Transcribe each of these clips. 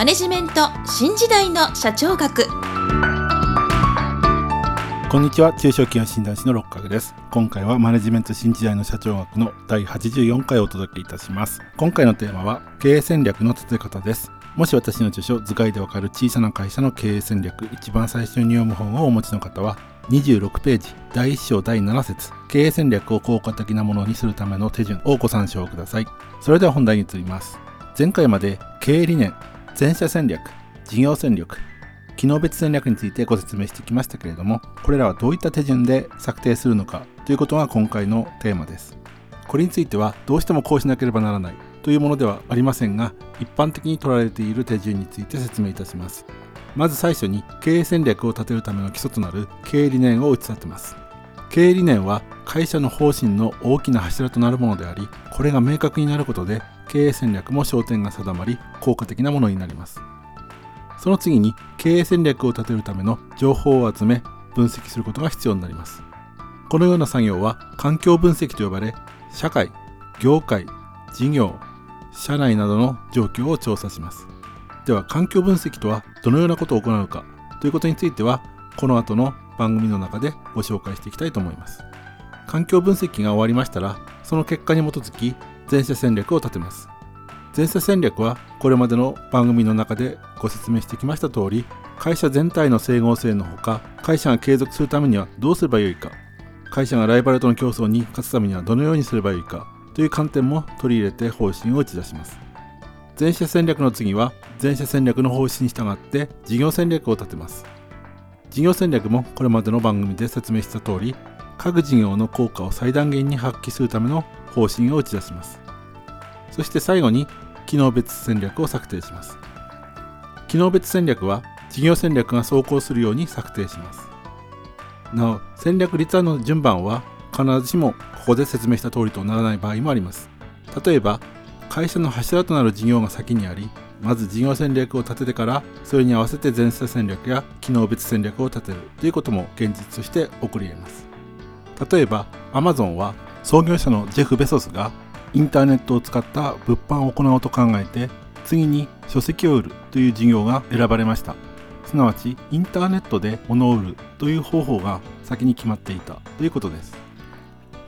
マネジメント新時代の社長学。こんにちは。中小企業診断士の六角です。今回はマネジメント新時代の社長学の第84回をお届けいたします。今回のテーマは経営戦略の立て方です。もし私の著書図解でわかる小さな会社の経営戦略一番最初に読む本をお持ちの方は26ページ第1章第7節。経営戦略を効果的なものにするための手順をご参照ください。それでは本題に移ります。前回まで経営理念全社戦略事業戦略機能別戦略についてご説明してきましたけれどもこれらはどういった手順で策定するのかということが今回のテーマです。これについてはどうしてもこうしなければならないというものではありませんが一般的に取られている手順について説明いたします。まず最初に経営戦略を立てるための基礎となる経営理念を打ち立てます。経営理念は会社の方針の大きな柱となるものでありこれが明確になることで経営戦略も焦点が定まり効果的なものになります。その次に経営戦略を立てるための情報を集め分析することが必要になります。このような作業は環境分析と呼ばれ社会業界事業社内などの状況を調査します。では環境分析とはどのようなことを行うかということについてはこの後の番組の中でご紹介していきたいと思います。環境分析が終わりましたらその結果に基づき全社戦略を立てます。全社戦略はこれまでの番組の中でご説明してきました通り会社全体の整合性のほか会社が継続するためにはどうすればよいか会社がライバルとの競争に勝つためにはどのようにすればよいかという観点も取り入れて方針を打ち出します。全社戦略の次は全社戦略の方針に従って事業戦略を立てます。事業戦略もこれまでの番組で説明した通り各事業の効果を最大限に発揮するための方針を打ち出します。そして最後に機能別戦略を策定します。機能別戦略は事業戦略が走行するように策定します。なお戦略立案の順番は必ずしもここで説明した通りとならない場合もあります。例えば会社の柱となる事業が先にありまず事業戦略を立ててからそれに合わせて全社戦略や機能別戦略を立てるということも現実として起こり得ます。例えば Amazon は創業者のジェフ・ベソスがインターネットを使った物販を行おうと考えて次に書籍を売るという事業が選ばれました。すなわちインターネットで物を売るという方法が先に決まっていた。ということです。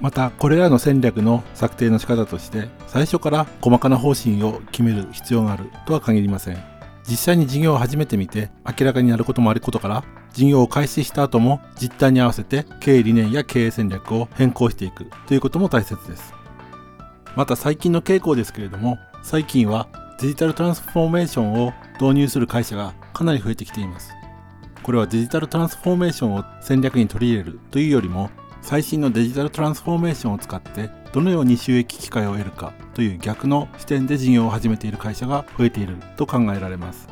またこれらの戦略の策定の仕方として最初から細かな方針を決める必要がある。とは限りません。実際に事業を始めてみて明らかになることもあることから事業を開始した後も実態に合わせて経営理念や経営戦略を変更していく。ということも大切です。また最近の傾向ですけれども最近はデジタルトランスフォーメーションを導入する会社がかなり増えてきています。これはデジタルトランスフォーメーションを戦略に取り入れるというよりも最新のデジタルトランスフォーメーションを使ってどのように収益機会を得るかという逆の視点で事業を始めている会社が増えていると考えられます。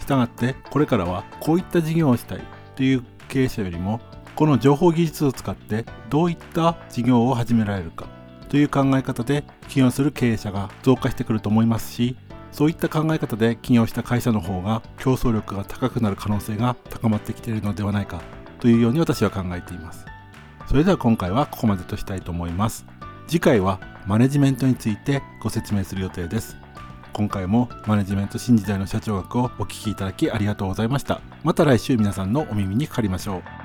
したがってこれからはこういった事業をしたいという経営者よりもこの情報技術を使ってどういった事業を始められるかという考え方で起業する経営者が増加してくると思いますしそういった考え方で起業した会社の方が競争力が高くなる可能性が高まってきているのではないかというように私は考えています。それでは今回はここまでとしたいと思います。次回はマネジメントについてご説明する予定です。今回もマネジメント新時代の社長学をお聴きいただきありがとうございました。また来週皆さんのお耳にかかりましょう。